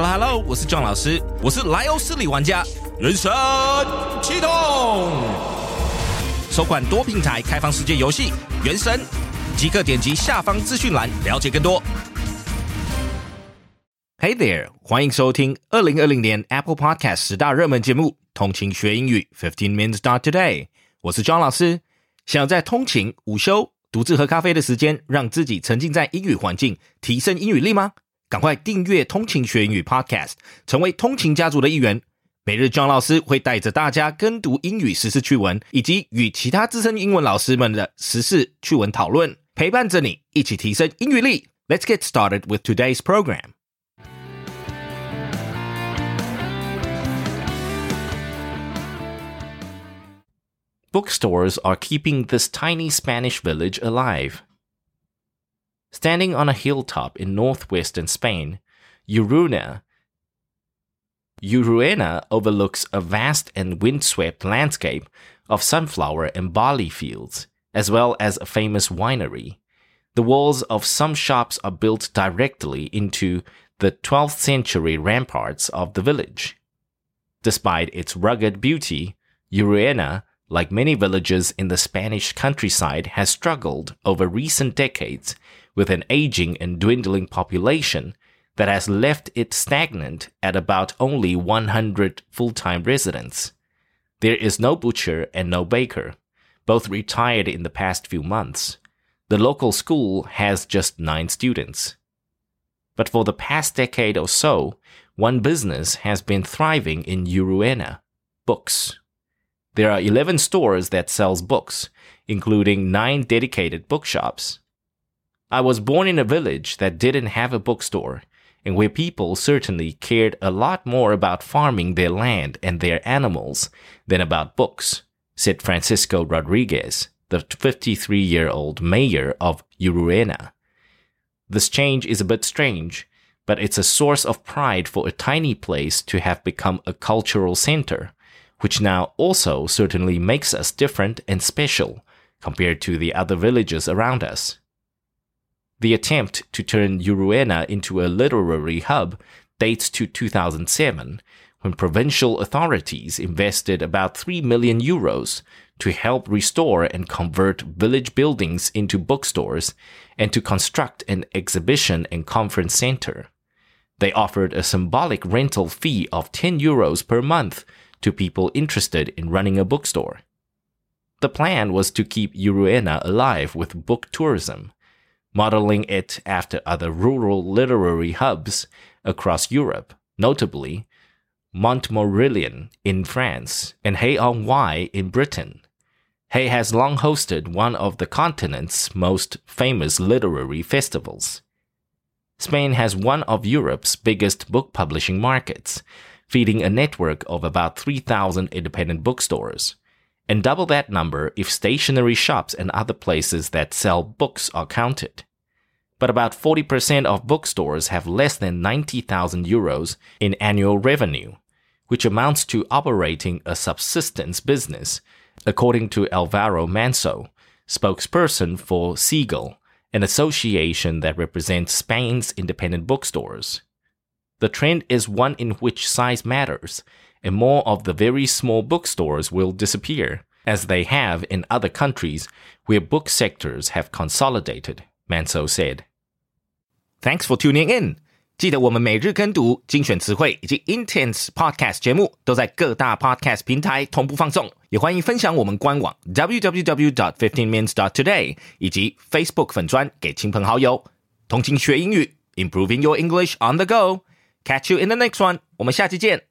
Hello Hello，我是壮老师，我是莱欧斯里玩家，人生启动，首款多平台开放世界游戏《原神》，即刻点击下方资讯栏了解更多。Hey there，欢迎收听二零二零年 Apple Podcast 十大热门节目《通勤学英语 Fifteen Minutes Start Today》，我是庄老师。想在通勤、午休、独自喝咖啡的时间，让自己沉浸在英语环境，提升英语力吗？赶快订阅通勤学英语 Podcast，成为通勤家族的一员。每日庄老师会带着大家跟读英语时事趣闻，以及与其他资深英文老师们的时事趣闻讨论，陪伴着你一起提升英语力。Let's get started with today's program. Bookstores are keeping this tiny Spanish village alive. Standing on a hilltop in northwestern Spain, Uruna, Urueña overlooks a vast and windswept landscape of sunflower and barley fields, as well as a famous winery. The walls of some shops are built directly into the 12th century ramparts of the village. Despite its rugged beauty, Urueña like many villages in the Spanish countryside, has struggled over recent decades with an aging and dwindling population that has left it stagnant at about only 100 full time residents. There is no butcher and no baker, both retired in the past few months. The local school has just nine students. But for the past decade or so, one business has been thriving in Urueña books. There are 11 stores that sells books, including 9 dedicated bookshops. I was born in a village that didn't have a bookstore, and where people certainly cared a lot more about farming their land and their animals than about books, said Francisco Rodríguez, the 53 year old mayor of Urueña. This change is a bit strange, but it's a source of pride for a tiny place to have become a cultural center which now also certainly makes us different and special compared to the other villages around us. The attempt to turn Urueña into a literary hub dates to 2007, when provincial authorities invested about 3 million euros to help restore and convert village buildings into bookstores and to construct an exhibition and conference center. They offered a symbolic rental fee of 10 euros per month to people interested in running a bookstore. The plan was to keep Urueña alive with book tourism, modeling it after other rural literary hubs across Europe, notably Montmorillon in France and Hay-on-Wye in Britain. Hay has long hosted one of the continent's most famous literary festivals. Spain has one of Europe's biggest book publishing markets, feeding a network of about 3,000 independent bookstores, and double that number if stationery shops and other places that sell books are counted. But about 40% of bookstores have less than 90,000 euros in annual revenue, which amounts to operating a subsistence business, according to Alvaro Manso, spokesperson for CEGAL, an association that represents Spain's independent bookstores. The trend is one in which size matters, and more of the very small bookstores will disappear, as they have in other countries where book sectors have consolidated, Manso said. Thanks for tuning in. 记得我们每日跟读、精选词汇以及 Intense Podcast 节目都在各大 Podcast 平台同步放送，也欢迎分享我们官网 www.dot15minutes.dot.today 以及 Facebook 粉砖给亲朋好友。通勤学英语，Improving Your English on the Go。Catch you in the next one，我们下期见。